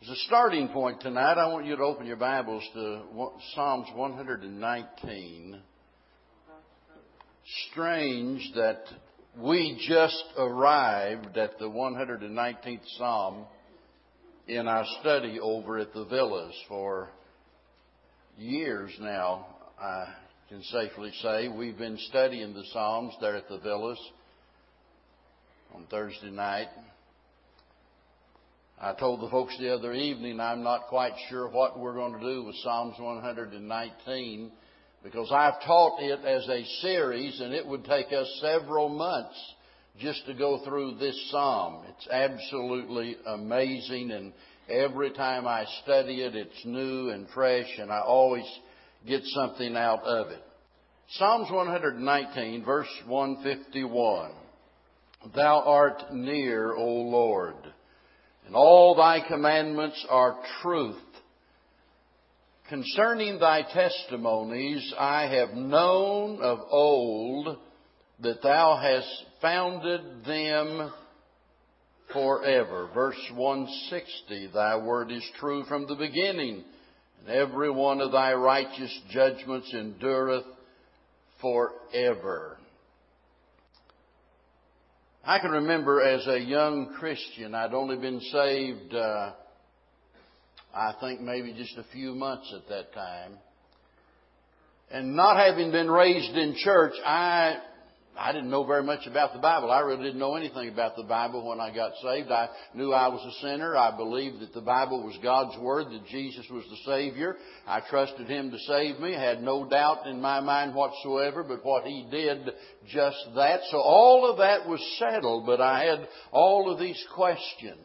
As a starting point tonight, I want you to open your Bibles to Psalms 119. Strange that we just arrived at the 119th Psalm in our study over at the villas for years now. I can safely say we've been studying the Psalms there at the villas on Thursday night. I told the folks the other evening I'm not quite sure what we're going to do with Psalms 119 because I've taught it as a series and it would take us several months just to go through this psalm. It's absolutely amazing and every time I study it it's new and fresh and I always get something out of it. Psalms 119 verse 151. Thou art near, O Lord and all thy commandments are truth. Concerning thy testimonies, I have known of old that thou hast founded them forever. Verse 160, thy word is true from the beginning, and every one of thy righteous judgments endureth forever. I can remember as a young Christian, I'd only been saved, uh, I think maybe just a few months at that time. And not having been raised in church, I I didn't know very much about the Bible. I really didn't know anything about the Bible when I got saved. I knew I was a sinner. I believed that the Bible was God's Word, that Jesus was the Savior. I trusted Him to save me. I had no doubt in my mind whatsoever, but what He did just that. So all of that was settled, but I had all of these questions.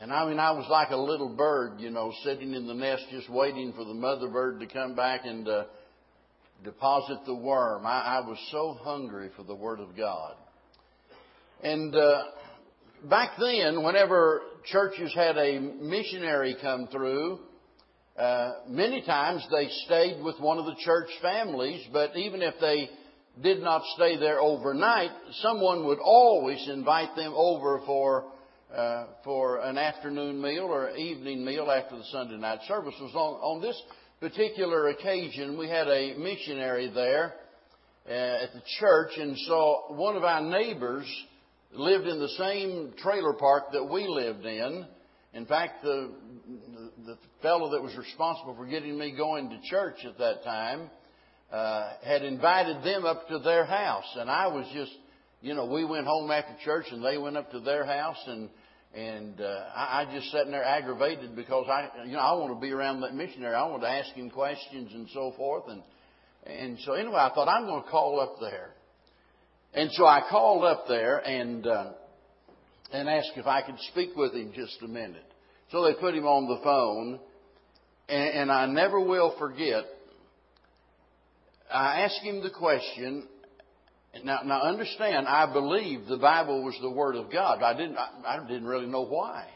And I mean, I was like a little bird, you know, sitting in the nest just waiting for the mother bird to come back and, uh, deposit the worm. I, I was so hungry for the Word of God. And uh, back then, whenever churches had a missionary come through, uh, many times they stayed with one of the church families, but even if they did not stay there overnight, someone would always invite them over for uh, for an afternoon meal or evening meal after the Sunday night service. Was on on this particular occasion, we had a missionary there uh, at the church, and saw one of our neighbors lived in the same trailer park that we lived in. In fact, the, the, fellow that was responsible for getting me going to church at that time uh, had invited them up to their house, and I was just, you know, we went home after church, and they went up to their house, and and uh, I, I just sat there aggravated because I, you know, I want to be around that missionary. I want to ask him questions and so forth. And and so anyway, I thought I'm going to call up there. And so I called up there and uh, and asked if I could speak with him just a minute. So they put him on the phone, and, and I never will forget. I asked him the question, now, now understand, I believed the Bible was the Word of God. I didn't, I, I didn't really know why.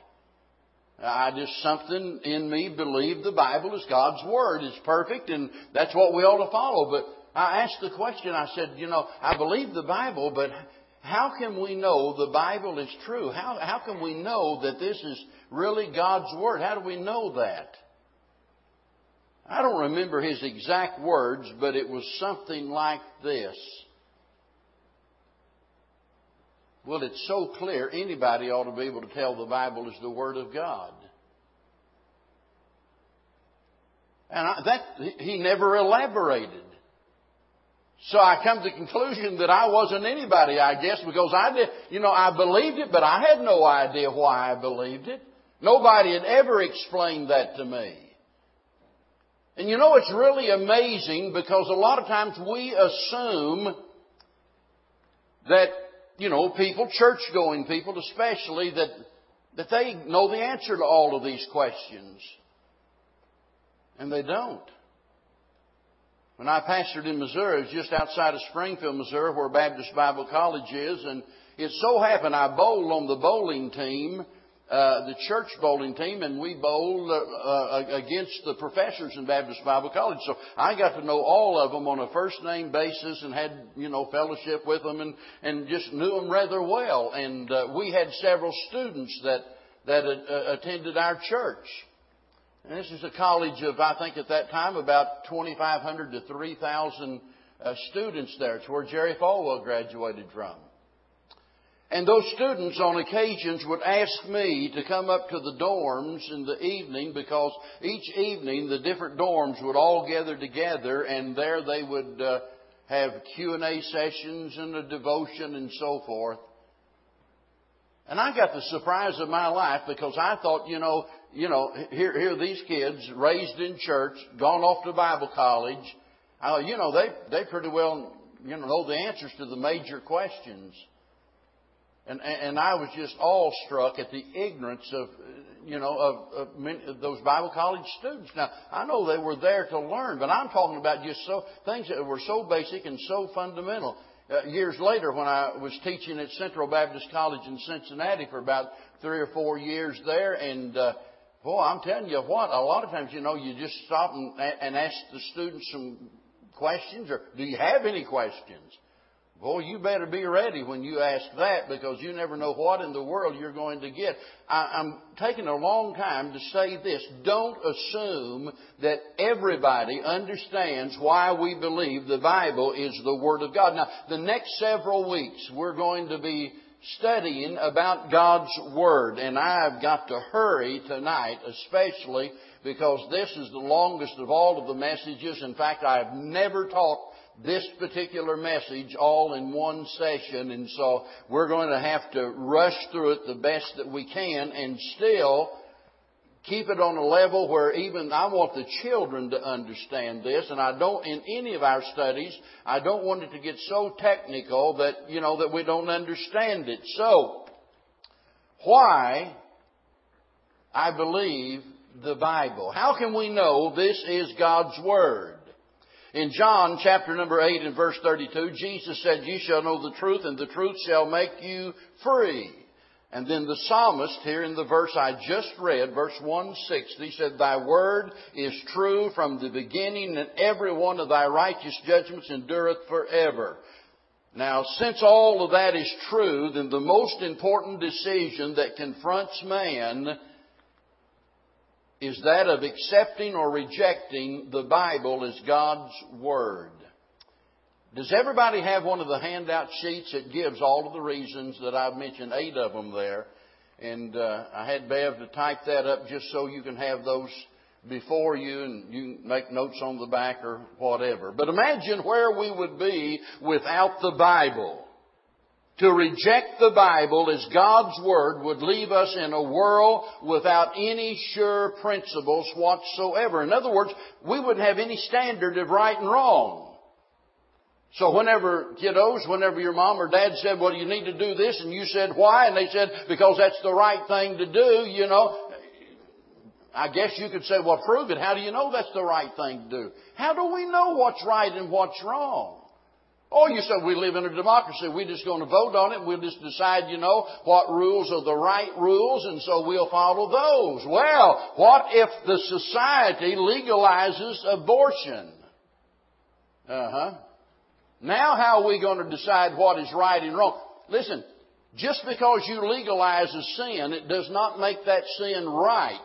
I just, something in me believed the Bible is God's Word. It's perfect and that's what we ought to follow. But I asked the question, I said, you know, I believe the Bible, but how can we know the Bible is true? How, how can we know that this is really God's Word? How do we know that? I don't remember his exact words, but it was something like this. Well, it's so clear, anybody ought to be able to tell the Bible is the Word of God. And I, that, he never elaborated. So I come to the conclusion that I wasn't anybody, I guess, because I did, you know, I believed it, but I had no idea why I believed it. Nobody had ever explained that to me. And you know, it's really amazing because a lot of times we assume that you know, people, church going people especially, that, that they know the answer to all of these questions. And they don't. When I pastored in Missouri, it was just outside of Springfield, Missouri, where Baptist Bible College is, and it so happened I bowled on the bowling team uh, the church bowling team, and we bowled uh, uh, against the professors in Baptist Bible College. So I got to know all of them on a first name basis, and had you know fellowship with them, and and just knew them rather well. And uh, we had several students that that attended our church. And this is a college of, I think at that time, about 2,500 to 3,000 uh, students there. It's where Jerry Falwell graduated from. And those students on occasions would ask me to come up to the dorms in the evening because each evening the different dorms would all gather together and there they would uh, have Q&A sessions and a devotion and so forth. And I got the surprise of my life because I thought, you know, you know, here, here these kids raised in church, gone off to Bible college. I, you know, they, they pretty well, you know, know the answers to the major questions. And, and I was just awestruck at the ignorance of, you know, of, of, many, of those Bible college students. Now, I know they were there to learn, but I'm talking about just so, things that were so basic and so fundamental. Uh, years later, when I was teaching at Central Baptist College in Cincinnati for about three or four years there, and uh, boy, I'm telling you what, a lot of times, you know, you just stop and, and ask the students some questions, or do you have any questions? Boy, you better be ready when you ask that because you never know what in the world you're going to get. I, am taking a long time to say this. Don't assume that everybody understands why we believe the Bible is the Word of God. Now, the next several weeks we're going to be studying about God's Word and I've got to hurry tonight especially because this is the longest of all of the messages. In fact, I've never taught this particular message all in one session, and so we're going to have to rush through it the best that we can and still keep it on a level where even I want the children to understand this, and I don't, in any of our studies, I don't want it to get so technical that, you know, that we don't understand it. So, why I believe the Bible? How can we know this is God's Word? In John chapter number 8 and verse 32, Jesus said, You shall know the truth, and the truth shall make you free. And then the psalmist here in the verse I just read, verse 160, said, Thy word is true from the beginning, and every one of thy righteous judgments endureth forever. Now, since all of that is true, then the most important decision that confronts man is that of accepting or rejecting the Bible as God's Word. Does everybody have one of the handout sheets that gives all of the reasons that I've mentioned, eight of them there? And uh, I had Bev to type that up just so you can have those before you and you make notes on the back or whatever. But imagine where we would be without the Bible. To reject the Bible as God's Word would leave us in a world without any sure principles whatsoever. In other words, we wouldn't have any standard of right and wrong. So whenever, kiddos, whenever your mom or dad said, well, you need to do this, and you said, why? And they said, because that's the right thing to do, you know, I guess you could say, well, prove it. How do you know that's the right thing to do? How do we know what's right and what's wrong? Oh, you said we live in a democracy. We're just going to vote on it. We'll just decide, you know, what rules are the right rules, and so we'll follow those. Well, what if the society legalizes abortion? Uh huh. Now, how are we going to decide what is right and wrong? Listen, just because you legalize a sin, it does not make that sin right.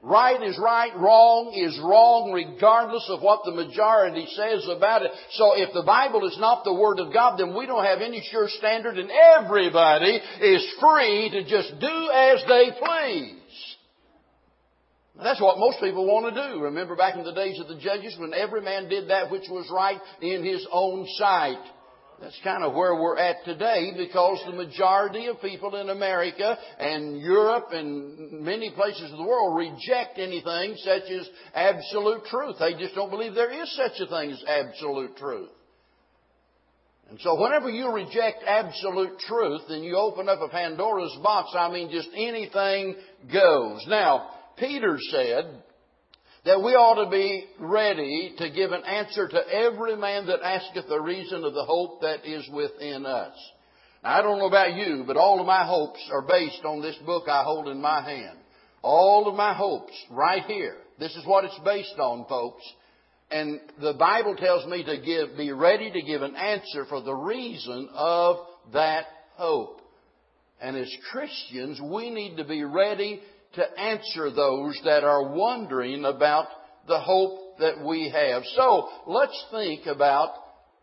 Right is right, wrong is wrong, regardless of what the majority says about it. So if the Bible is not the Word of God, then we don't have any sure standard and everybody is free to just do as they please. That's what most people want to do. Remember back in the days of the judges when every man did that which was right in his own sight. That's kind of where we're at today because the majority of people in America and Europe and many places of the world reject anything such as absolute truth. They just don't believe there is such a thing as absolute truth. And so whenever you reject absolute truth, then you open up a Pandora's box. I mean, just anything goes. Now, Peter said, that we ought to be ready to give an answer to every man that asketh the reason of the hope that is within us. Now, I don't know about you, but all of my hopes are based on this book I hold in my hand. All of my hopes right here. This is what it's based on, folks. And the Bible tells me to give, be ready to give an answer for the reason of that hope. And as Christians, we need to be ready to answer those that are wondering about the hope that we have. So, let's think about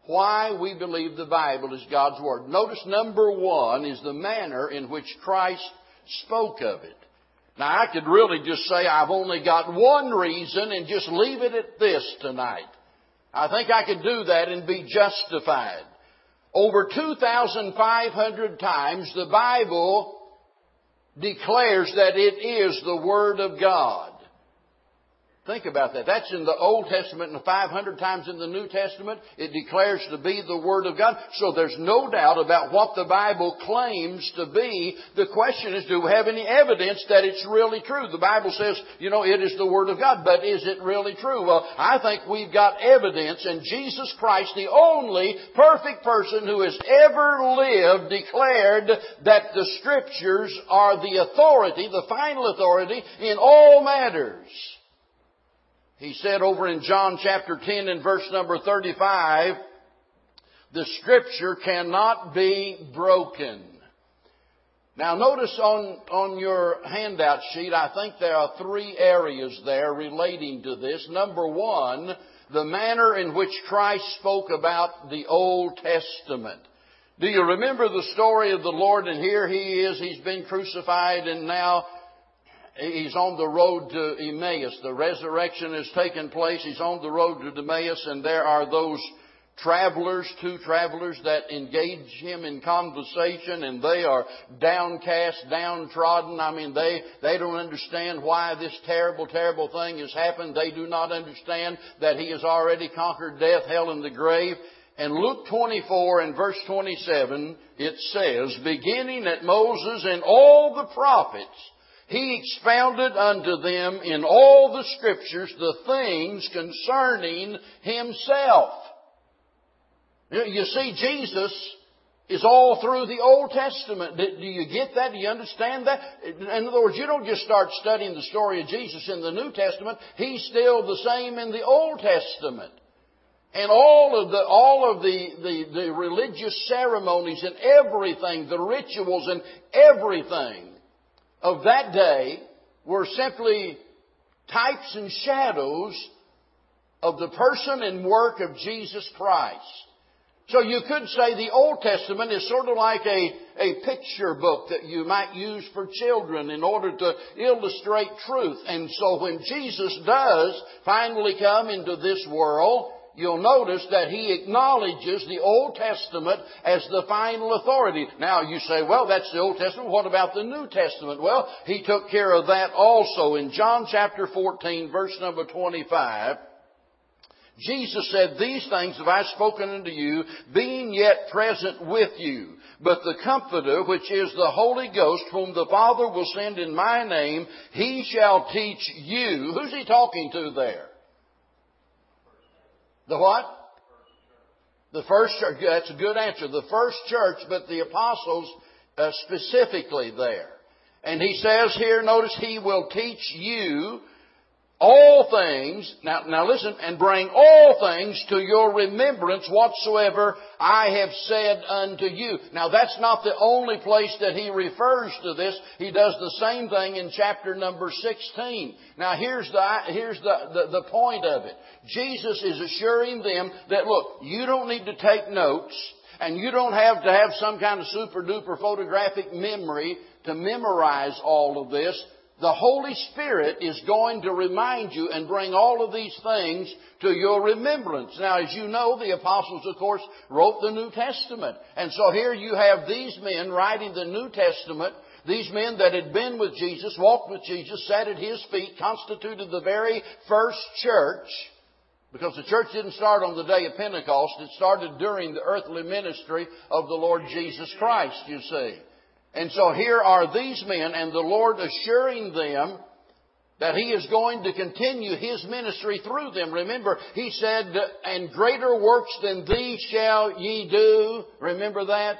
why we believe the Bible is God's Word. Notice number one is the manner in which Christ spoke of it. Now I could really just say I've only got one reason and just leave it at this tonight. I think I could do that and be justified. Over 2,500 times the Bible declares that it is the Word of God. Think about that. That's in the Old Testament and 500 times in the New Testament. It declares to be the Word of God. So there's no doubt about what the Bible claims to be. The question is, do we have any evidence that it's really true? The Bible says, you know, it is the Word of God, but is it really true? Well, I think we've got evidence and Jesus Christ, the only perfect person who has ever lived, declared that the Scriptures are the authority, the final authority in all matters. He said over in John chapter 10 and verse number 35, the scripture cannot be broken. Now notice on, on your handout sheet, I think there are three areas there relating to this. Number one, the manner in which Christ spoke about the Old Testament. Do you remember the story of the Lord? And here he is, he's been crucified and now he's on the road to Emmaus. The resurrection has taken place. He's on the road to Emmaus, and there are those travelers, two travelers that engage him in conversation and they are downcast, downtrodden. I mean, they, they don't understand why this terrible, terrible thing has happened. They do not understand that he has already conquered death, hell, and the grave. And Luke 24 and verse 27, it says, beginning at Moses and all the prophets, he expounded unto them in all the scriptures the things concerning himself. You see, Jesus is all through the Old Testament. Do you get that? Do you understand that? In other words, you don't just start studying the story of Jesus in the New Testament. He's still the same in the Old Testament. And all of the, all of the, the, the religious ceremonies and everything, the rituals and everything of that day were simply types and shadows of the person and work of Jesus Christ. So you could say the Old Testament is sort of like a, a picture book that you might use for children in order to illustrate truth. And so when Jesus does finally come into this world, you'll notice that he acknowledges the Old Testament as the final authority. Now you say, well, that's the Old Testament. What about the New Testament? Well, he took care of that also. In John chapter 14, verse number 25, Jesus said, These things have I spoken unto you, being yet present with you. But the Comforter, which is the Holy Ghost, whom the Father will send in my name, he shall teach you. Who's he talking to there? The what? The first church. That's a good answer. The first church, but the apostles uh, specifically there. And he says here, notice he will teach you all things, now, now listen, and bring all things to your remembrance whatsoever I have said unto you. Now that's not the only place that he refers to this. He does the same thing in chapter number 16. Now here's the, here's the, the, the point of it. Jesus is assuring them that look, you don't need to take notes, and you don't have to have some kind of super duper photographic memory to memorize all of this the Holy Spirit is going to remind you and bring all of these things to your remembrance. Now, as you know, the apostles, of course, wrote the New Testament. And so here you have these men writing the New Testament, these men that had been with Jesus, walked with Jesus, sat at His feet, constituted the very first church. Because the church didn't start on the day of Pentecost, it started during the earthly ministry of the Lord Jesus Christ, you see. And so here are these men and the Lord assuring them that He is going to continue His ministry through them. Remember, He said, and greater works than these shall ye do. Remember that?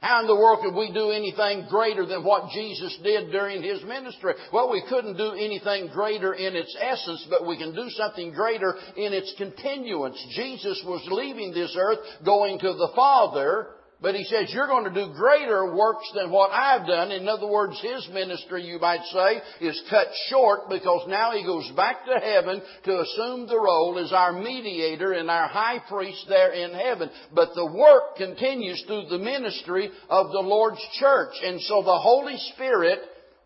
How in the world could we do anything greater than what Jesus did during His ministry? Well, we couldn't do anything greater in its essence, but we can do something greater in its continuance. Jesus was leaving this earth, going to the Father, but he says, you're going to do greater works than what I've done. In other words, his ministry, you might say, is cut short because now he goes back to heaven to assume the role as our mediator and our high priest there in heaven. But the work continues through the ministry of the Lord's church. And so the Holy Spirit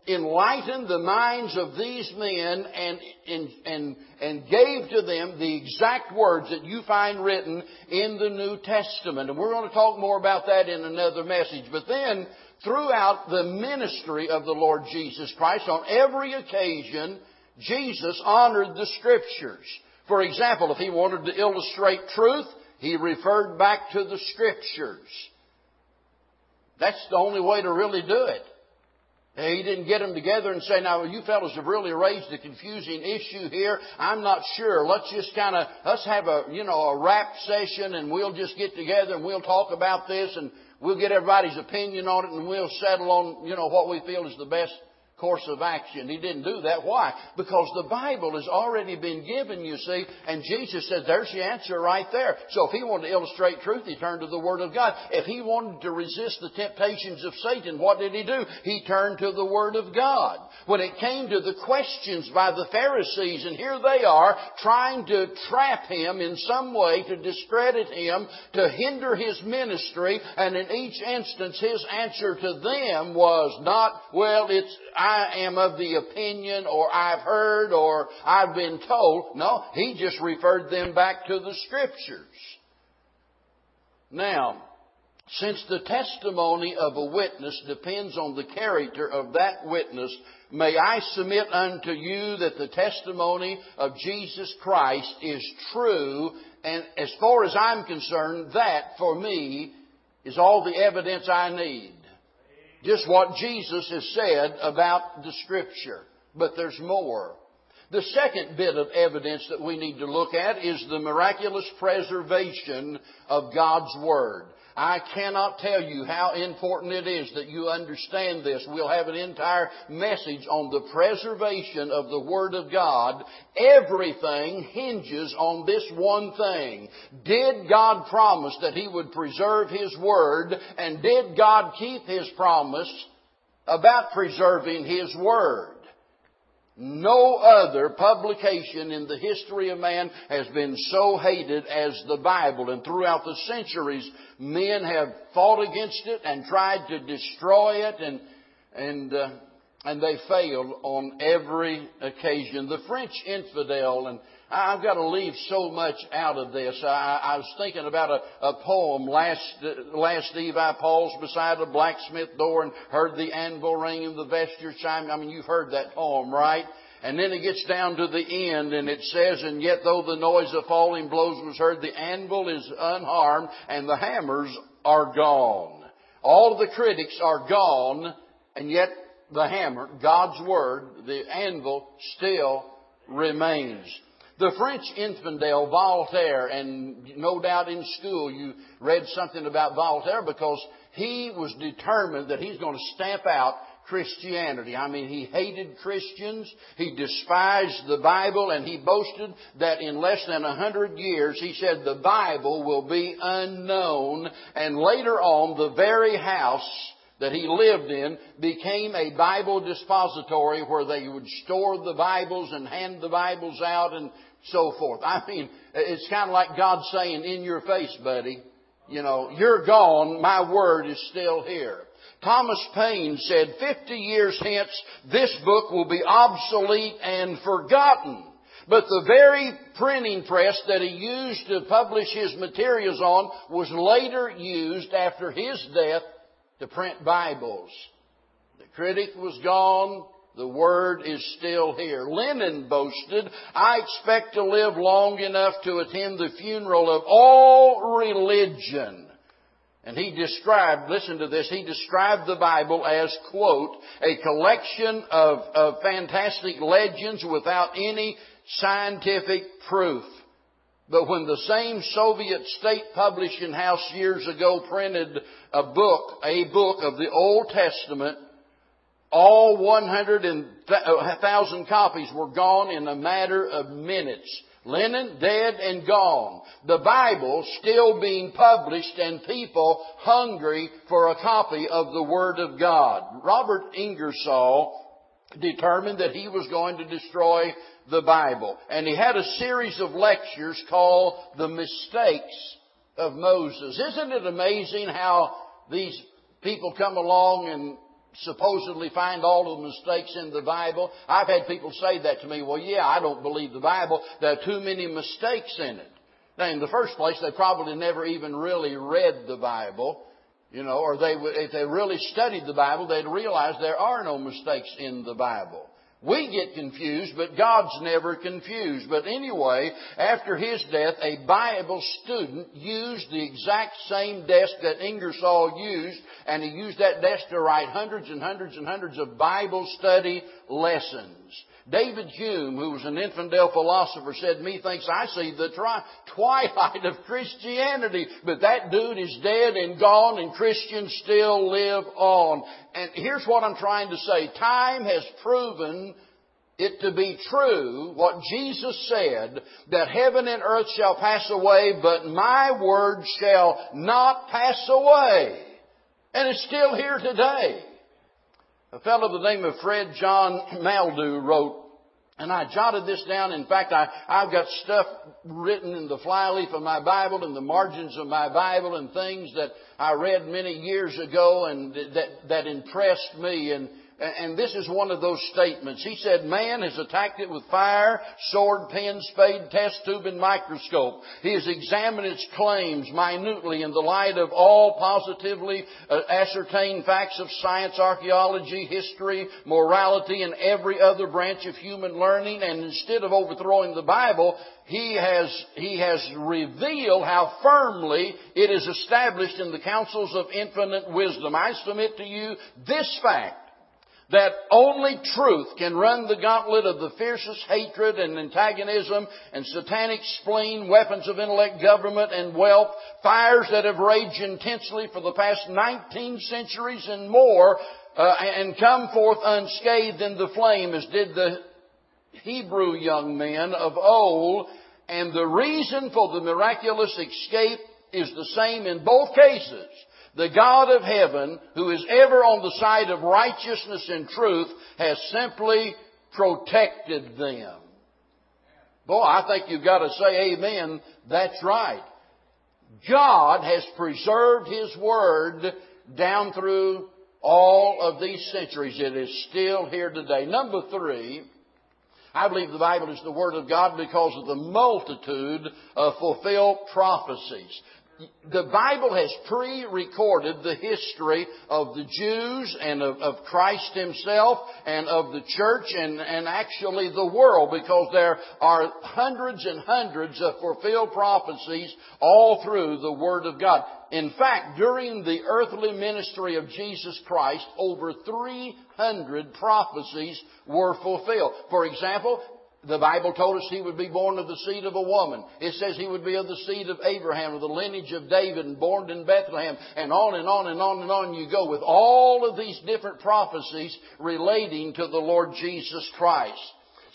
enlightened the minds of these men and, and, and, and gave to them the exact words that you find written in the New Testament. And we're going to talk more about that in another message. But then, throughout the ministry of the Lord Jesus Christ, on every occasion, Jesus honored the Scriptures. For example, if he wanted to illustrate truth, he referred back to the Scriptures. That's the only way to really do it. He didn't get them together and say, now you fellows have really raised a confusing issue here. I'm not sure. Let's just kind of, let's have a, you know, a rap session and we'll just get together and we'll talk about this and we'll get everybody's opinion on it and we'll settle on, you know, what we feel is the best course of action. He didn't do that. Why? Because the Bible has already been given, you see, and Jesus said, there's the answer right there. So if he wanted to illustrate truth, he turned to the Word of God. If he wanted to resist the temptations of Satan, what did he do? He turned to the Word of God. When it came to the questions by the Pharisees, and here they are trying to trap him in some way, to discredit him, to hinder his ministry, and in each instance his answer to them was not, well, it's, I I am of the opinion or I've heard or I've been told. No, he just referred them back to the scriptures. Now, since the testimony of a witness depends on the character of that witness, may I submit unto you that the testimony of Jesus Christ is true, and as far as I'm concerned, that for me is all the evidence I need just what Jesus has said about the Scripture. But there's more. The second bit of evidence that we need to look at is the miraculous preservation of God's Word. I cannot tell you how important it is that you understand this. We'll have an entire message on the preservation of the Word of God. Everything hinges on this one thing. Did God promise that He would preserve His Word? And did God keep His promise about preserving His Word? No other publication in the history of man has been so hated as the Bible. And throughout the centuries, men have fought against it and tried to destroy it and, and, uh, and they failed on every occasion. The French infidel, and I've got to leave so much out of this. I, I was thinking about a, a poem last last eve. I paused beside a blacksmith door and heard the anvil ring and the vesture chime. I mean, you've heard that poem, right? And then it gets down to the end and it says, and yet though the noise of falling blows was heard, the anvil is unharmed and the hammers are gone. All the critics are gone and yet the hammer, God's word, the anvil still remains. The French infidel Voltaire, and no doubt in school you read something about Voltaire because he was determined that he's going to stamp out Christianity. I mean, he hated Christians, he despised the Bible, and he boasted that in less than a hundred years, he said the Bible will be unknown, and later on, the very house that he lived in became a Bible depository where they would store the Bibles and hand the Bibles out and so forth. I mean, it's kind of like God saying, in your face, buddy, you know, you're gone, my word is still here. Thomas Paine said, 50 years hence, this book will be obsolete and forgotten. But the very printing press that he used to publish his materials on was later used after his death to print Bibles. The critic was gone, the word is still here. Lenin boasted, I expect to live long enough to attend the funeral of all religion. And he described, listen to this, he described the Bible as, quote, a collection of, of fantastic legends without any scientific proof. But when the same Soviet state publishing house years ago printed a book, a book of the Old Testament, all 100,000 uh, copies were gone in a matter of minutes. Lenin dead and gone. The Bible still being published and people hungry for a copy of the Word of God. Robert Ingersoll determined that he was going to destroy the Bible. And he had a series of lectures called The Mistakes of Moses. Isn't it amazing how these people come along and supposedly find all the mistakes in the Bible? I've had people say that to me. Well, yeah, I don't believe the Bible. There are too many mistakes in it. Now, in the first place, they probably never even really read the Bible. You know, or they if they really studied the Bible, they'd realize there are no mistakes in the Bible. We get confused, but God's never confused. But anyway, after his death, a Bible student used the exact same desk that Ingersoll used, and he used that desk to write hundreds and hundreds and hundreds of Bible study lessons. David Hume, who was an infidel philosopher, said, Methinks I see the tri- twilight of Christianity, but that dude is dead and gone and Christians still live on. And here's what I'm trying to say. Time has proven it to be true, what Jesus said, that heaven and earth shall pass away, but my word shall not pass away. And it's still here today. A fellow by the name of Fred John Meldau wrote, and I jotted this down. In fact, I, I've got stuff written in the flyleaf of my Bible and the margins of my Bible and things that I read many years ago and that, that impressed me. And and this is one of those statements. He said, man has attacked it with fire, sword, pen, spade, test tube, and microscope. He has examined its claims minutely in the light of all positively uh, ascertained facts of science, archaeology, history, morality, and every other branch of human learning. And instead of overthrowing the Bible, he has, he has revealed how firmly it is established in the counsels of infinite wisdom. I submit to you this fact that only truth can run the gauntlet of the fiercest hatred and antagonism and satanic spleen, weapons of intellect, government, and wealth, fires that have raged intensely for the past 19 centuries and more, uh, and come forth unscathed in the flame as did the Hebrew young men of old. And the reason for the miraculous escape is the same in both cases. The God of heaven, who is ever on the side of righteousness and truth, has simply protected them. Boy, I think you've got to say amen. That's right. God has preserved His Word down through all of these centuries. It is still here today. Number three, I believe the Bible is the Word of God because of the multitude of fulfilled prophecies the Bible has pre-recorded the history of the Jews and of, of, Christ Himself and of the church and, and actually the world because there are hundreds and hundreds of fulfilled prophecies all through the Word of God. In fact, during the earthly ministry of Jesus Christ, over 300 prophecies were fulfilled. For example, the Bible told us he would be born of the seed of a woman. It says he would be of the seed of Abraham, of the lineage of David, and born in Bethlehem, and on and on and on and on you go with all of these different prophecies relating to the Lord Jesus Christ.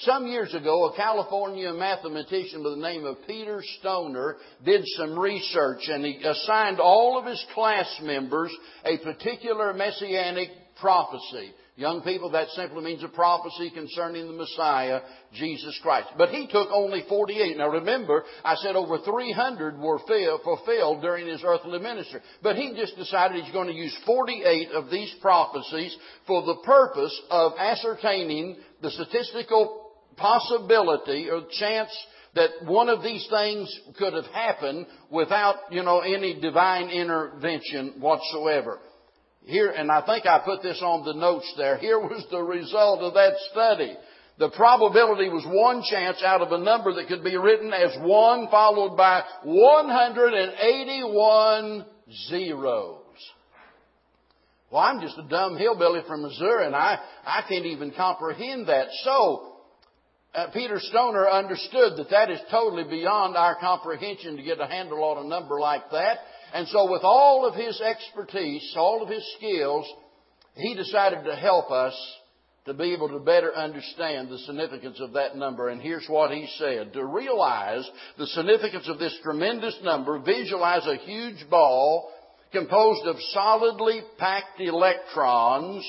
Some years ago, a California mathematician by the name of Peter Stoner did some research and he assigned all of his class members a particular messianic prophecy. Young people, that simply means a prophecy concerning the Messiah, Jesus Christ. But he took only 48. Now remember, I said over 300 were fulfilled during his earthly ministry. But he just decided he's going to use 48 of these prophecies for the purpose of ascertaining the statistical possibility or chance that one of these things could have happened without, you know, any divine intervention whatsoever. Here, and I think I put this on the notes there. Here was the result of that study. The probability was one chance out of a number that could be written as one followed by 181 zeros. Well, I'm just a dumb hillbilly from Missouri and I, I can't even comprehend that. So, uh, Peter Stoner understood that that is totally beyond our comprehension to get a handle on a number like that. And so with all of his expertise, all of his skills, he decided to help us to be able to better understand the significance of that number. And here's what he said. To realize the significance of this tremendous number, visualize a huge ball composed of solidly packed electrons,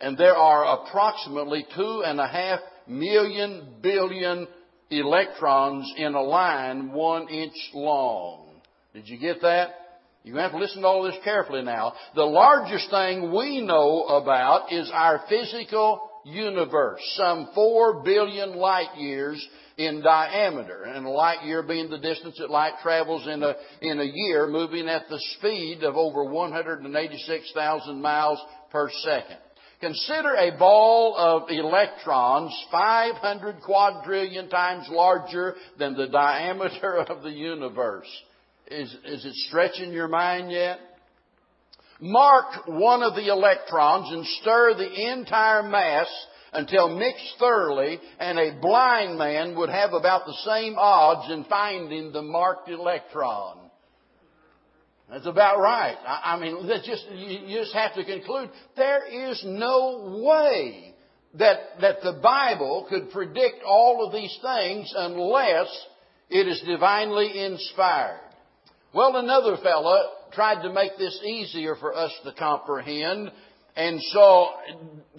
and there are approximately two and a half million billion electrons in a line one inch long. Did you get that? You have to listen to all this carefully now. The largest thing we know about is our physical universe, some four billion light years in diameter, and a light year being the distance that light travels in a, in a year, moving at the speed of over 186,000 miles per second. Consider a ball of electrons 500 quadrillion times larger than the diameter of the universe. Is, is it stretching your mind yet? Mark one of the electrons and stir the entire mass until mixed thoroughly, and a blind man would have about the same odds in finding the marked electron. That's about right. I, I mean, just, you, you just have to conclude there is no way that, that the Bible could predict all of these things unless it is divinely inspired. Well, another fellow tried to make this easier for us to comprehend. And so,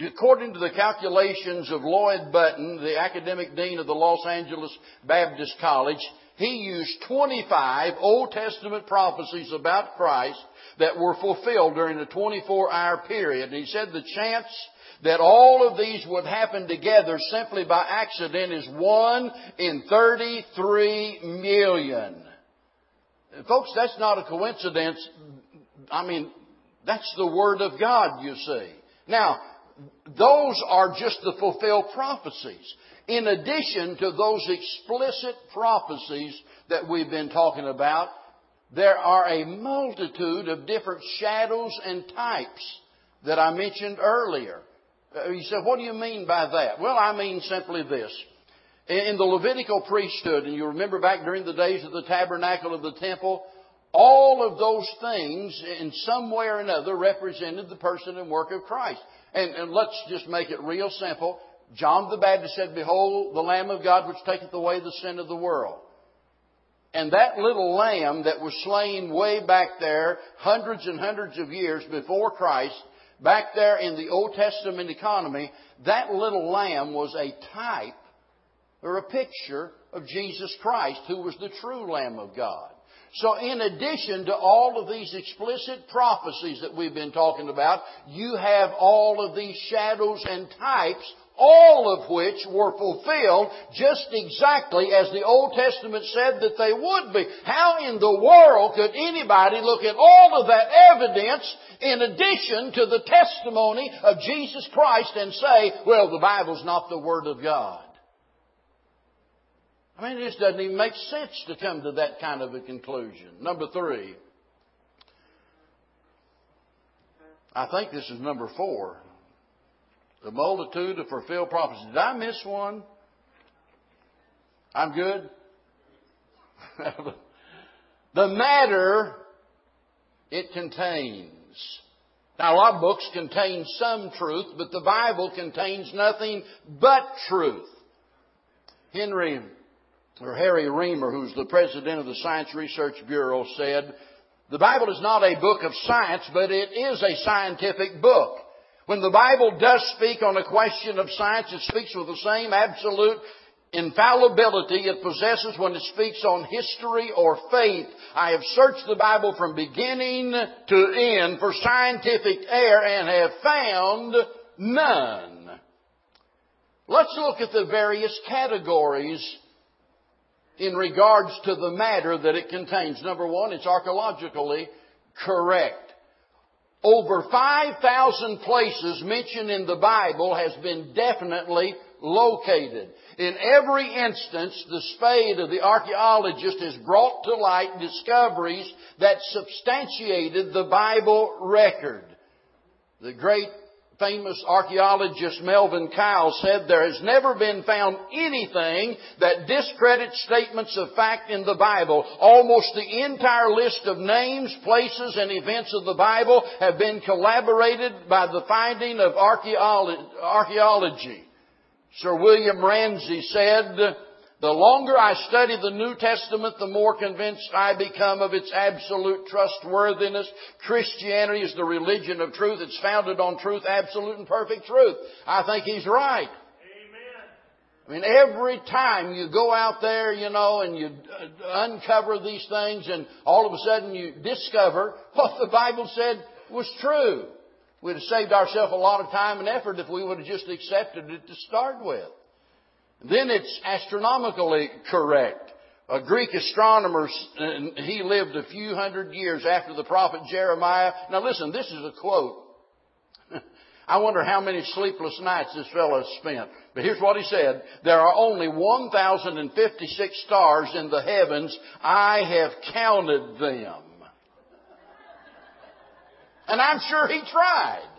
according to the calculations of Lloyd Button, the academic dean of the Los Angeles Baptist College, he used 25 Old Testament prophecies about Christ that were fulfilled during a 24 hour period. And he said the chance that all of these would happen together simply by accident is 1 in 33 million. Folks, that's not a coincidence. I mean, that's the Word of God, you see. Now, those are just the fulfilled prophecies. In addition to those explicit prophecies that we've been talking about, there are a multitude of different shadows and types that I mentioned earlier. Uh, you said, what do you mean by that? Well, I mean simply this. In the Levitical priesthood, and you remember back during the days of the tabernacle of the temple, all of those things in some way or another represented the person and work of Christ. And, and, let's just make it real simple. John the Baptist said, Behold, the Lamb of God which taketh away the sin of the world. And that little lamb that was slain way back there, hundreds and hundreds of years before Christ, back there in the Old Testament economy, that little lamb was a type or a picture of Jesus Christ, who was the true Lamb of God. So in addition to all of these explicit prophecies that we've been talking about, you have all of these shadows and types, all of which were fulfilled just exactly as the Old Testament said that they would be. How in the world could anybody look at all of that evidence in addition to the testimony of Jesus Christ and say, well, the Bible's not the Word of God? I mean, it just doesn't even make sense to come to that kind of a conclusion. Number three. I think this is number four. The multitude of fulfilled prophecies. Did I miss one? I'm good? the matter it contains. Now, a lot of books contain some truth, but the Bible contains nothing but truth. Henry or Harry Rimmer, who's the president of the Science Research Bureau, said, the Bible is not a book of science, but it is a scientific book. When the Bible does speak on a question of science, it speaks with the same absolute infallibility it possesses when it speaks on history or faith. I have searched the Bible from beginning to end for scientific error and have found none. Let's look at the various categories in regards to the matter that it contains. Number one, it's archaeologically correct. Over 5,000 places mentioned in the Bible has been definitely located. In every instance, the spade of the archaeologist has brought to light discoveries that substantiated the Bible record. The great famous archaeologist Melvin Kyle said, there has never been found anything that discredits statements of fact in the Bible. Almost the entire list of names, places, and events of the Bible have been collaborated by the finding of archaeology. Sir William Ramsay said, the longer I study the New Testament, the more convinced I become of its absolute trustworthiness. Christianity is the religion of truth. It's founded on truth, absolute and perfect truth. I think he's right. Amen. I mean, every time you go out there, you know, and you uh, uncover these things and all of a sudden you discover what the Bible said was true. We'd have saved ourselves a lot of time and effort if we would have just accepted it to start with. Then it's astronomically correct. A Greek astronomer, he lived a few hundred years after the prophet Jeremiah. Now listen, this is a quote. I wonder how many sleepless nights this fellow spent. But here's what he said. There are only 1,056 stars in the heavens. I have counted them. And I'm sure he tried.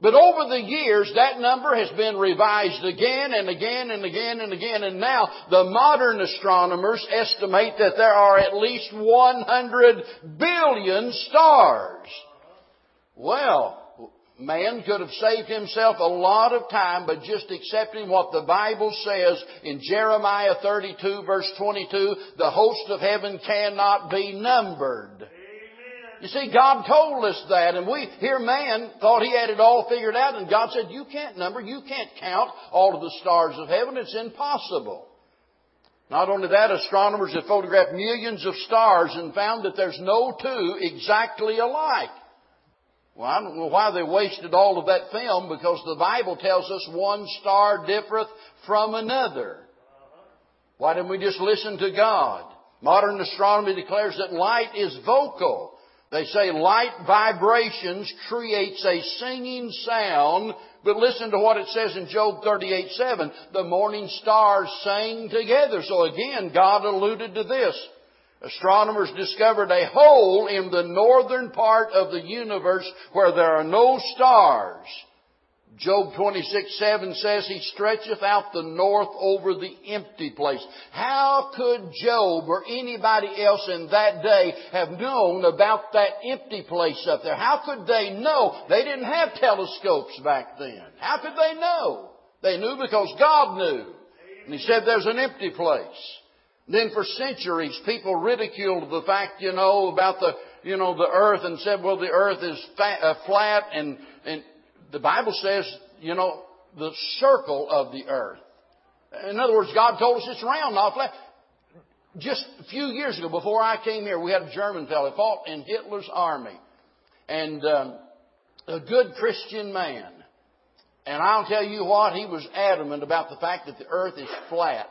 But over the years, that number has been revised again and again and again and again, and now the modern astronomers estimate that there are at least 100 billion stars. Well, man could have saved himself a lot of time by just accepting what the Bible says in Jeremiah 32 verse 22, the host of heaven cannot be numbered. You see, God told us that, and we, here man, thought he had it all figured out, and God said, you can't number, you can't count all of the stars of heaven, it's impossible. Not only that, astronomers have photographed millions of stars and found that there's no two exactly alike. Well, I don't know why they wasted all of that film because the Bible tells us one star differeth from another. Why didn't we just listen to God? Modern astronomy declares that light is vocal. They say light vibrations creates a singing sound, but listen to what it says in Job 38, 7. The morning stars sang together. So again, God alluded to this. Astronomers discovered a hole in the northern part of the universe where there are no stars. Job 26, 7 says, He stretcheth out the north over the empty place. How could Job or anybody else in that day have known about that empty place up there? How could they know? They didn't have telescopes back then. How could they know? They knew because God knew. And He said there's an empty place. Then for centuries, people ridiculed the fact, you know, about the, you know, the earth and said, well, the earth is fat, uh, flat and, and the Bible says, you know, the circle of the earth. In other words, God told us it's round, not flat. Just a few years ago, before I came here, we had a German fellow fought in Hitler's army, and um, a good Christian man. And I'll tell you what, he was adamant about the fact that the earth is flat.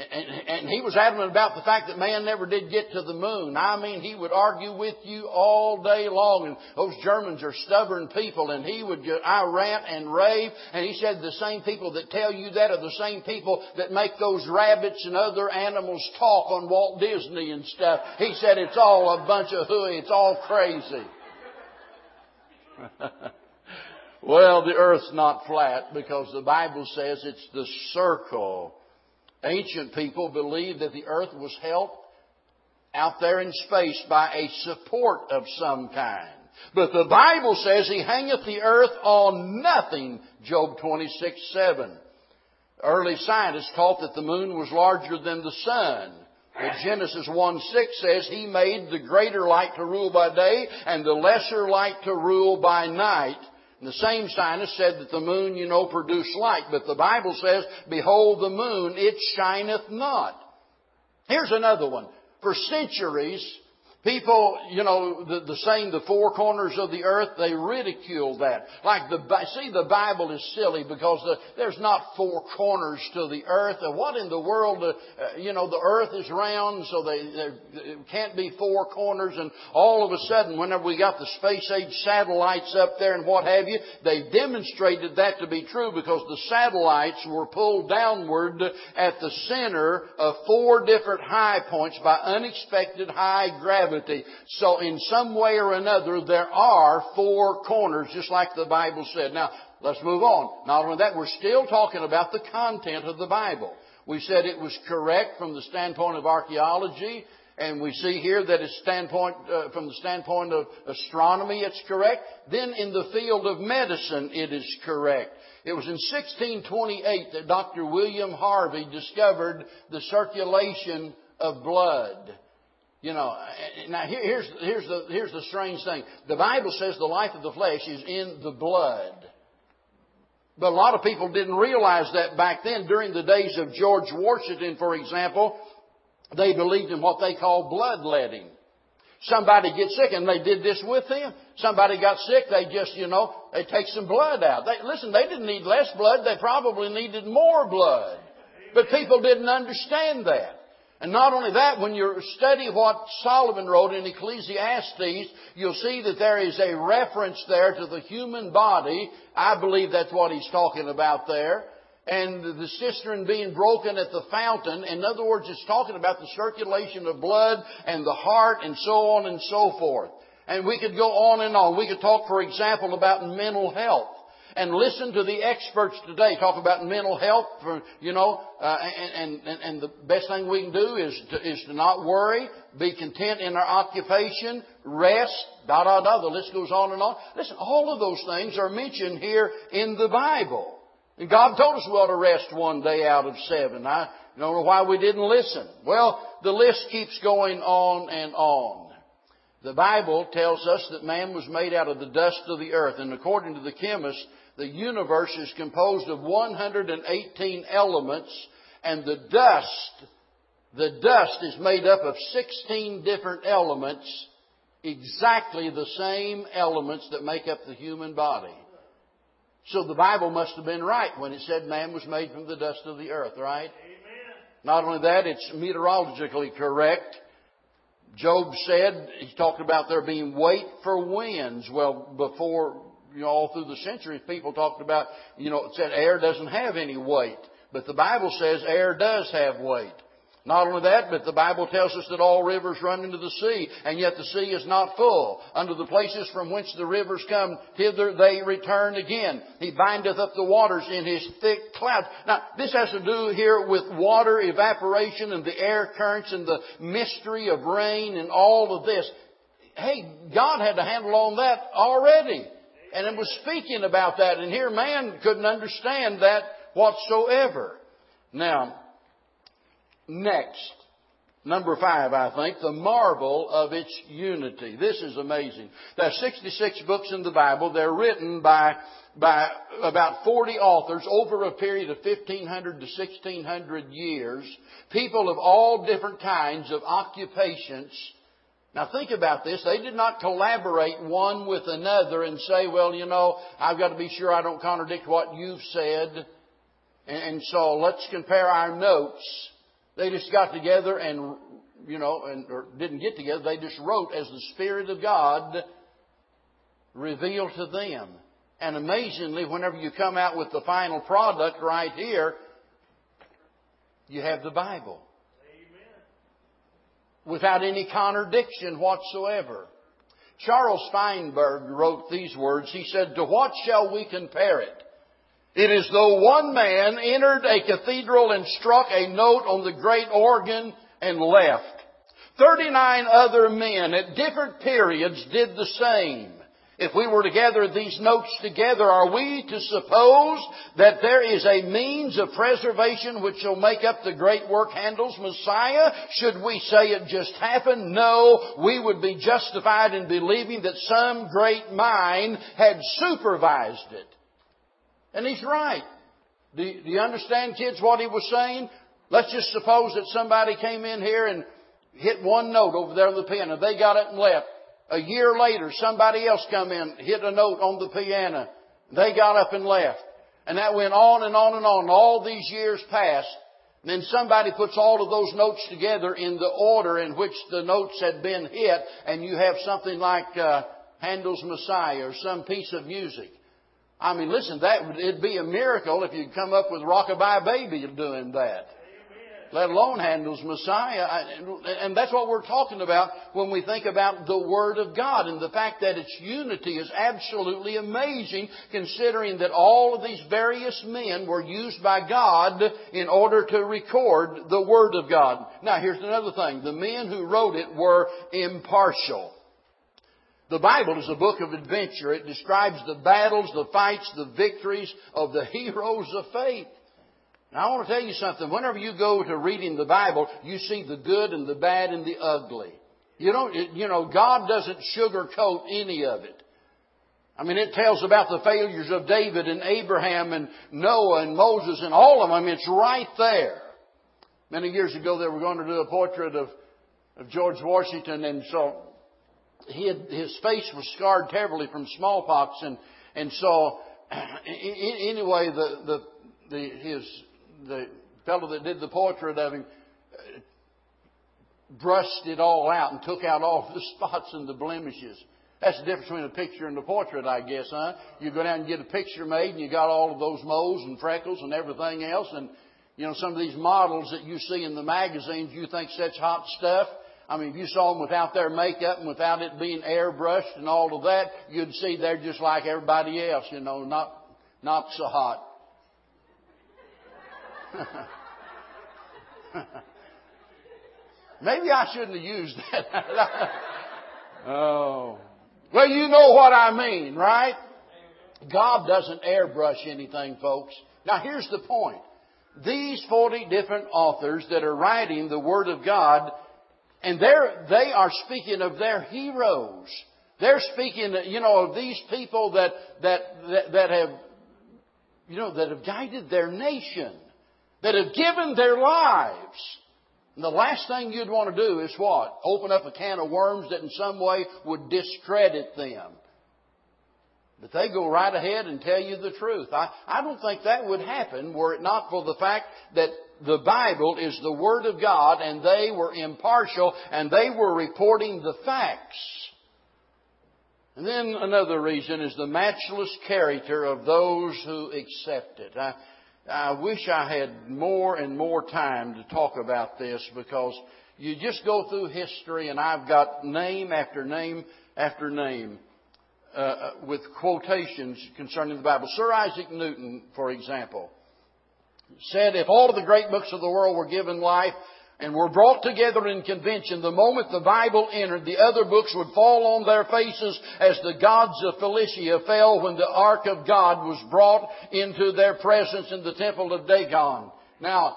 And, and, he was adamant about the fact that man never did get to the moon. I mean, he would argue with you all day long. And those Germans are stubborn people. And he would, I rant and rave. And he said the same people that tell you that are the same people that make those rabbits and other animals talk on Walt Disney and stuff. He said it's all a bunch of hooey. It's all crazy. well, the earth's not flat because the Bible says it's the circle Ancient people believed that the earth was held out there in space by a support of some kind. But the Bible says he hangeth the earth on nothing, Job 26, 7. Early scientists taught that the moon was larger than the sun. But Genesis 1 6 says he made the greater light to rule by day and the lesser light to rule by night. And the same scientist said that the moon, you know, produced light, but the Bible says, Behold the moon, it shineth not. Here's another one. For centuries, People, you know, the, the saying the four corners of the earth, they ridicule that. Like the, see, the Bible is silly because the, there's not four corners to the earth. What in the world, uh, you know, the earth is round, so they, there can't be four corners. And all of a sudden, whenever we got the space age satellites up there and what have you, they demonstrated that to be true because the satellites were pulled downward at the center of four different high points by unexpected high gravity So in some way or another, there are four corners, just like the Bible said. Now, let's move on. Not only that, we're still talking about the content of the Bible. We said it was correct from the standpoint of archaeology, and we see here that it's standpoint, uh, from the standpoint of astronomy, it's correct. Then in the field of medicine, it is correct. It was in 1628 that Dr. William Harvey discovered the circulation of blood. You know, now here's, here's, the, here's the strange thing. The Bible says the life of the flesh is in the blood. But a lot of people didn't realize that back then. During the days of George Washington, for example, they believed in what they called bloodletting. Somebody gets sick, and they did this with him. Somebody got sick, they just, you know, they take some blood out. They, listen, they didn't need less blood, they probably needed more blood. But people didn't understand that. And not only that, when you study what Solomon wrote in Ecclesiastes, you'll see that there is a reference there to the human body. I believe that's what he's talking about there and the cistern being broken at the fountain. In other words, it's talking about the circulation of blood and the heart and so on and so forth. And we could go on and on. We could talk, for example, about mental health. And listen to the experts today talk about mental health. For, you know, uh, and, and and the best thing we can do is to, is to not worry, be content in our occupation, rest. Da da da. The list goes on and on. Listen, all of those things are mentioned here in the Bible. And God told us we ought to rest one day out of seven. I don't know why we didn't listen. Well, the list keeps going on and on. The Bible tells us that man was made out of the dust of the earth, and according to the chemists, the universe is composed of 118 elements, and the dust, the dust is made up of 16 different elements, exactly the same elements that make up the human body. So the Bible must have been right when it said man was made from the dust of the earth, right? Amen. Not only that, it's meteorologically correct. Job said, he talked about there being weight for winds. Well, before, you know, all through the centuries, people talked about, you know, said air doesn't have any weight. But the Bible says air does have weight. Not only that, but the Bible tells us that all rivers run into the sea, and yet the sea is not full. Under the places from whence the rivers come, hither they return again. He bindeth up the waters in his thick clouds. Now, this has to do here with water evaporation and the air currents and the mystery of rain and all of this. Hey, God had to handle on that already. And it was speaking about that, and here man couldn't understand that whatsoever. Now, next. Number five, I think, the marvel of its unity. This is amazing. There are 66 books in the Bible. They're written by, by about 40 authors over a period of 1500 to 1600 years. People of all different kinds of occupations. Now think about this. They did not collaborate one with another and say, well, you know, I've got to be sure I don't contradict what you've said. And so let's compare our notes. They just got together and, you know, and, or didn't get together. They just wrote as the Spirit of God revealed to them. And amazingly, whenever you come out with the final product right here, you have the Bible. Without any contradiction whatsoever. Charles Feinberg wrote these words. He said, To what shall we compare it? It is though one man entered a cathedral and struck a note on the great organ and left. Thirty-nine other men at different periods did the same. If we were to gather these notes together, are we to suppose that there is a means of preservation which will make up the great work Handel's Messiah? Should we say it just happened? No, we would be justified in believing that some great mind had supervised it. And he's right. Do, you understand, kids, what he was saying? Let's just suppose that somebody came in here and hit one note over there on the piano. They got it and left. A year later, somebody else come in, hit a note on the piano. They got up and left. And that went on and on and on. All these years passed. And then somebody puts all of those notes together in the order in which the notes had been hit, and you have something like uh, Handel's Messiah or some piece of music. I mean, listen, that would, it'd be a miracle if you'd come up with Rockabye Baby doing that. Let alone Handel's Messiah. And that's what we're talking about when we think about the Word of God. And the fact that its unity is absolutely amazing considering that all of these various men were used by God in order to record the Word of God. Now here's another thing. The men who wrote it were impartial. The Bible is a book of adventure. It describes the battles, the fights, the victories of the heroes of faith. Now I want to tell you something. Whenever you go to reading the Bible, you see the good and the bad and the ugly. You don't, you know, God doesn't sugarcoat any of it. I mean, it tells about the failures of David and Abraham and Noah and Moses and all of them. It's right there. Many years ago, they were going to do a portrait of, of George Washington, and so he had, his face was scarred terribly from smallpox, and and so anyway, the the, the his the fellow that did the portrait of him uh, brushed it all out and took out all the spots and the blemishes. That's the difference between a picture and a portrait, I guess, huh? You go down and get a picture made and you got all of those moles and freckles and everything else and, you know, some of these models that you see in the magazines you think such hot stuff. I mean, if you saw them without their makeup and without it being airbrushed and all of that, you'd see they're just like everybody else, you know, not, not so hot. Maybe I shouldn't have used that. oh. Well, you know what I mean, right? God doesn't airbrush anything, folks. Now here's the point. These 40 different authors that are writing the Word of God, and they're, they are speaking of their heroes. They're speaking, you know, of these people that, that, that, that have, you know, that have guided their nation that have given their lives. And the last thing you'd want to do is what? Open up a can of worms that in some way would discredit them. But they go right ahead and tell you the truth. I, I don't think that would happen were it not for the fact that the Bible is the Word of God and they were impartial and they were reporting the facts. And then another reason is the matchless character of those who accept it. I, I wish I had more and more time to talk about this because you just go through history and I've got name after name after name uh, uh, with quotations concerning the Bible. Sir Isaac Newton, for example, said if all of the great books of the world were given life, and were brought together in convention, the moment the Bible entered, the other books would fall on their faces as the gods of Philistia fell when the ark of God was brought into their presence in the temple of Dagon. Now,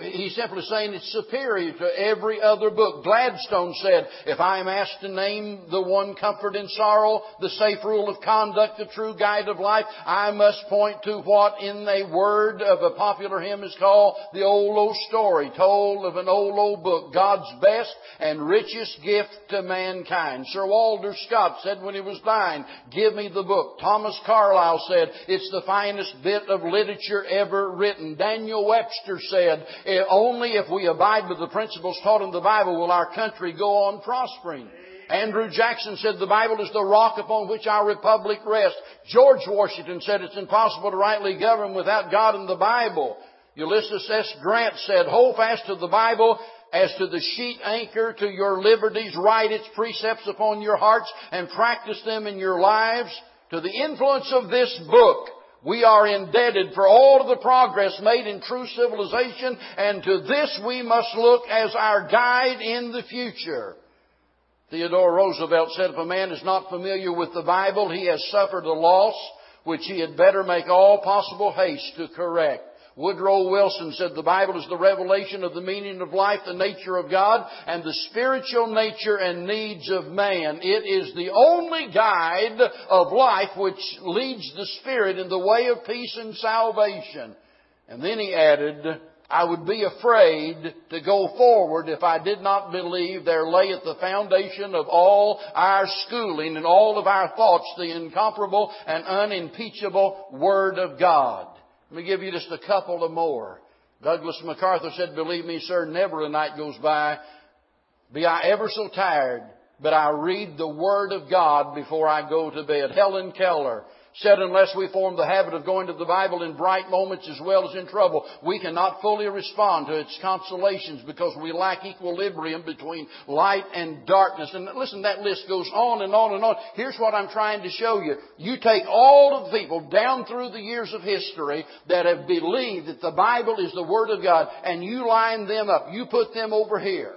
He's simply saying it's superior to every other book. Gladstone said, if I am asked to name the one comfort in sorrow, the safe rule of conduct, the true guide of life, I must point to what in a word of a popular hymn is called the old old story, told of an old old book, God's best and richest gift to mankind. Sir Walter Scott said when he was dying, give me the book. Thomas Carlyle said, it's the finest bit of literature ever written. Daniel Webster said, Eh, only if we abide with the principles taught in the Bible will our country go on prospering. Andrew Jackson said the Bible is the rock upon which our republic rests. George Washington said it's impossible to rightly govern without God and the Bible. Ulysses S. Grant said, hold fast to the Bible as to the sheet anchor to your liberties, write its precepts upon your hearts and practice them in your lives. To the influence of this book, we are indebted for all of the progress made in true civilization, and to this we must look as our guide in the future. Theodore Roosevelt said, if a man is not familiar with the Bible, he has suffered a loss which he had better make all possible haste to correct. Woodrow Wilson said the Bible is the revelation of the meaning of life, the nature of God, and the spiritual nature and needs of man. It is the only guide of life which leads the spirit in the way of peace and salvation. And then he added, I would be afraid to go forward if I did not believe there lay at the foundation of all our schooling and all of our thoughts the incomparable and unimpeachable Word of God. Let me give you just a couple of more. Douglas MacArthur said, believe me, sir, never a night goes by, be I ever so tired, but I read the Word of God before I go to bed. Helen Keller said unless we form the habit of going to the Bible in bright moments as well as in trouble, we cannot fully respond to its consolations because we lack equilibrium between light and darkness. And listen, that list goes on and on and on. Here's what I'm trying to show you. You take all of the people down through the years of history that have believed that the Bible is the Word of God and you line them up. You put them over here.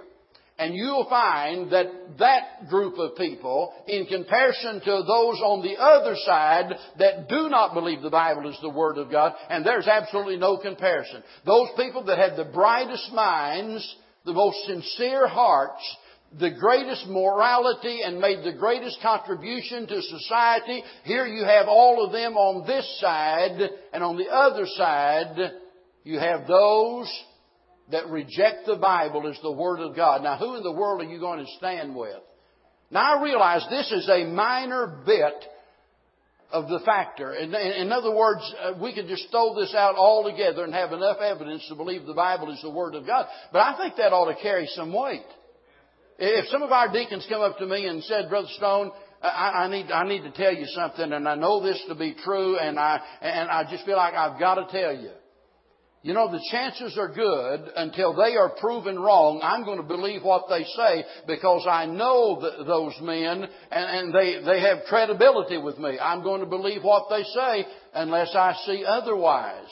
And you'll find that that group of people, in comparison to those on the other side that do not believe the Bible is the Word of God, and there's absolutely no comparison. Those people that had the brightest minds, the most sincere hearts, the greatest morality and made the greatest contribution to society. Here you have all of them on this side, and on the other side, you have those that reject the Bible as the Word of God. Now, who in the world are you going to stand with? Now, I realize this is a minor bit of the factor. In, in other words, uh, we could just throw this out altogether and have enough evidence to believe the Bible is the Word of God. But I think that ought to carry some weight. If some of our deacons come up to me and said, Brother Stone, I, I need I need to tell you something, and I know this to be true, and I and I just feel like I've got to tell you. You know, the chances are good until they are proven wrong. I'm going to believe what they say because I know those men and, and they, they have credibility with me. I'm going to believe what they say unless I see otherwise.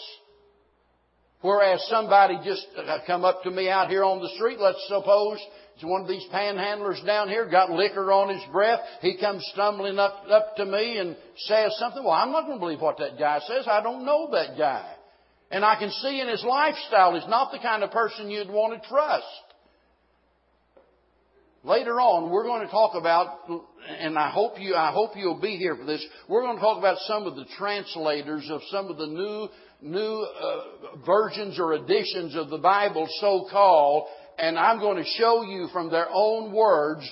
Whereas somebody just uh, come up to me out here on the street, let's suppose it's one of these panhandlers down here, got liquor on his breath. He comes stumbling up, up to me and says something. Well, I'm not going to believe what that guy says. I don't know that guy. And I can see in his lifestyle he's not the kind of person you'd want to trust. Later on, we're going to talk about, and I hope you, I hope you'll be here for this. We're going to talk about some of the translators of some of the new, new uh, versions or editions of the Bible, so called, and I'm going to show you from their own words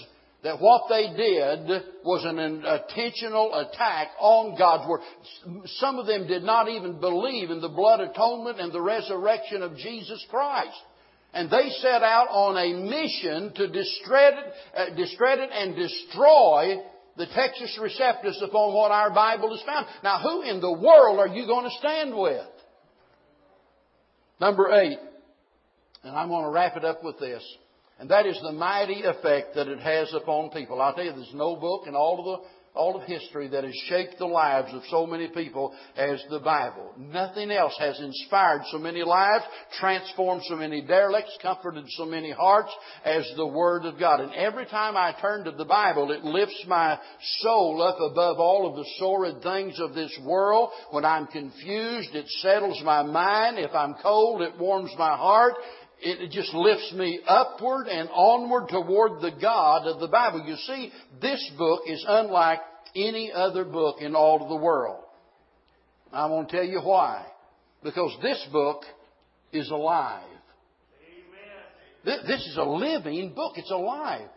that what they did was an intentional attack on God's Word. Some of them did not even believe in the blood atonement and the resurrection of Jesus Christ. And they set out on a mission to discredit, uh, discredit and destroy the Textus Receptus upon what our Bible is found. Now, who in the world are you going to stand with? Number eight, and I'm going to wrap it up with this. And that is the mighty effect that it has upon people. I'll tell you, there's no book in all of the all of history that has shaped the lives of so many people as the Bible. Nothing else has inspired so many lives, transformed so many derelicts, comforted so many hearts as the Word of God. And every time I turn to the Bible, it lifts my soul up above all of the sordid things of this world. When I'm confused, it settles my mind. If I'm cold, it warms my heart it just lifts me upward and onward toward the God of the Bible. You see, this book is unlike any other book in all of the world. I want to tell you why. Because this book is alive. Amen. This is a living book. It's alive.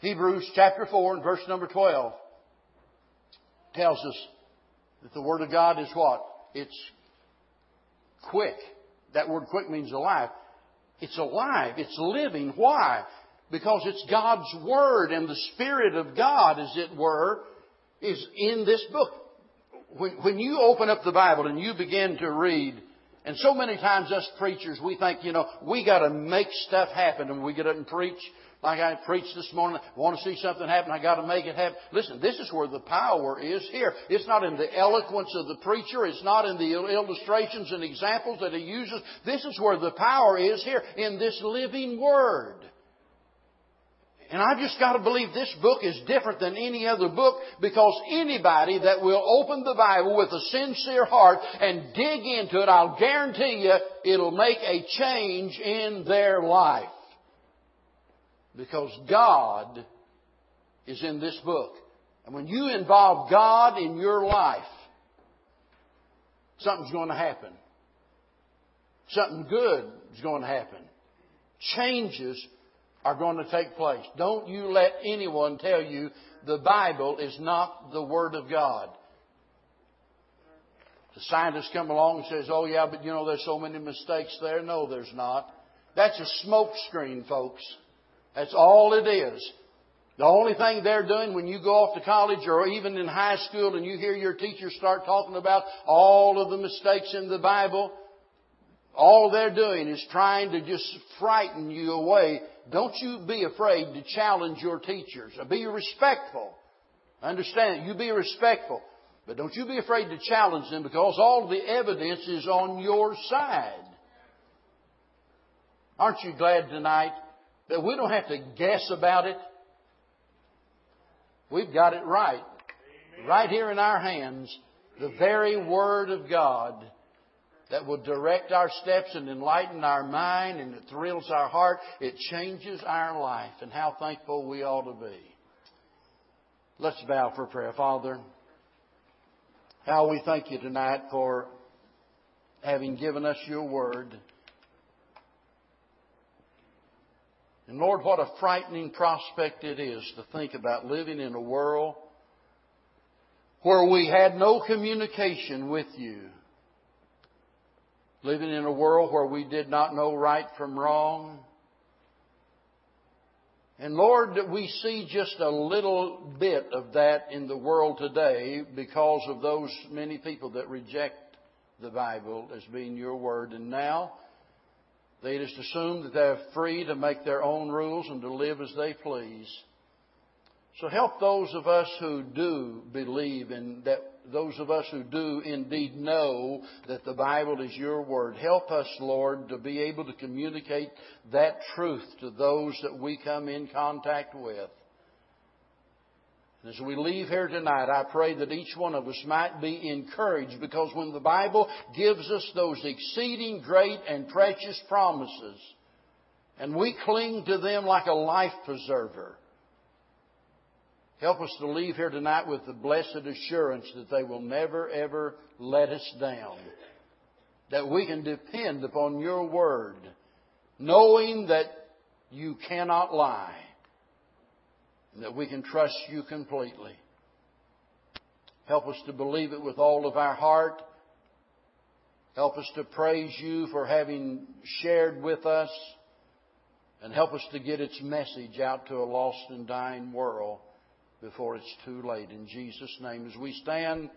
Hebrews chapter 4 and verse number 12 tells us that the Word of God is what? It's quick. That word quick means alive. It's alive. It's living. Why? Because it's God's Word and the Spirit of God, as it were, is in this book. When, when you open up the Bible and you begin to read, and so many times us preachers, we think, you know, we gotta make stuff happen and we get up and preach like I preached this morning, I want to see something happen, I got to make it happen. Listen, this is where the power is here. It's not in the eloquence of the preacher. It's not in the illustrations and examples that he uses. This is where the power is here, in this living Word. And I've just got to believe this book is different than any other book because anybody that will open the Bible with a sincere heart and dig into it, I'll guarantee you it'll make a change in their life. Because God is in this book. And when you involve God in your life, something's going to happen. Something good is going to happen. Changes are going to take place. Don't you let anyone tell you the Bible is not the Word of God. The scientist come along and says, oh yeah, but you know there's so many mistakes there. No, there's not. That's a smoke screen, folks. That's all it is. The only thing they're doing when you go off to college or even in high school and you hear your teacher start talking about all of the mistakes in the Bible, all they're doing is trying to just frighten you away. Don't you be afraid to challenge your teachers. Be respectful. Understand, you be respectful. But don't you be afraid to challenge them because all the evidence is on your side. Aren't you glad tonight that we don't have to guess about it? We've got it right. Right here in our hands, the very Word of God that will direct our steps and enlighten our mind and it thrills our heart. It changes our life and how thankful we ought to be. Let's bow for prayer. Father, how we thank you tonight for having given us your word. And Lord, what a frightening prospect it is to think about living in a world where we had no communication with you. Living in a world where we did not know right from wrong. And Lord, we see just a little bit of that in the world today because of those many people that reject the Bible as being your word. And now, they just assume that they're free to make their own rules and to live as they please. So help those of us who do believe and that those of us who do indeed know that the Bible is your word. Help us, Lord, to be able to communicate that truth to those that we come in contact with. As we leave here tonight, I pray that each one of us might be encouraged because when the Bible gives us those exceeding great and precious promises, and we cling to them like a life preserver, help us to leave here tonight with the blessed assurance that they will never ever let us down. That we can depend upon your word, knowing that you cannot lie that we can trust you completely. Help us to believe it with all of our heart. Help us to praise you for having shared with us. And help us to get its message out to a lost and dying world before it's too late. In Jesus' name, as we stand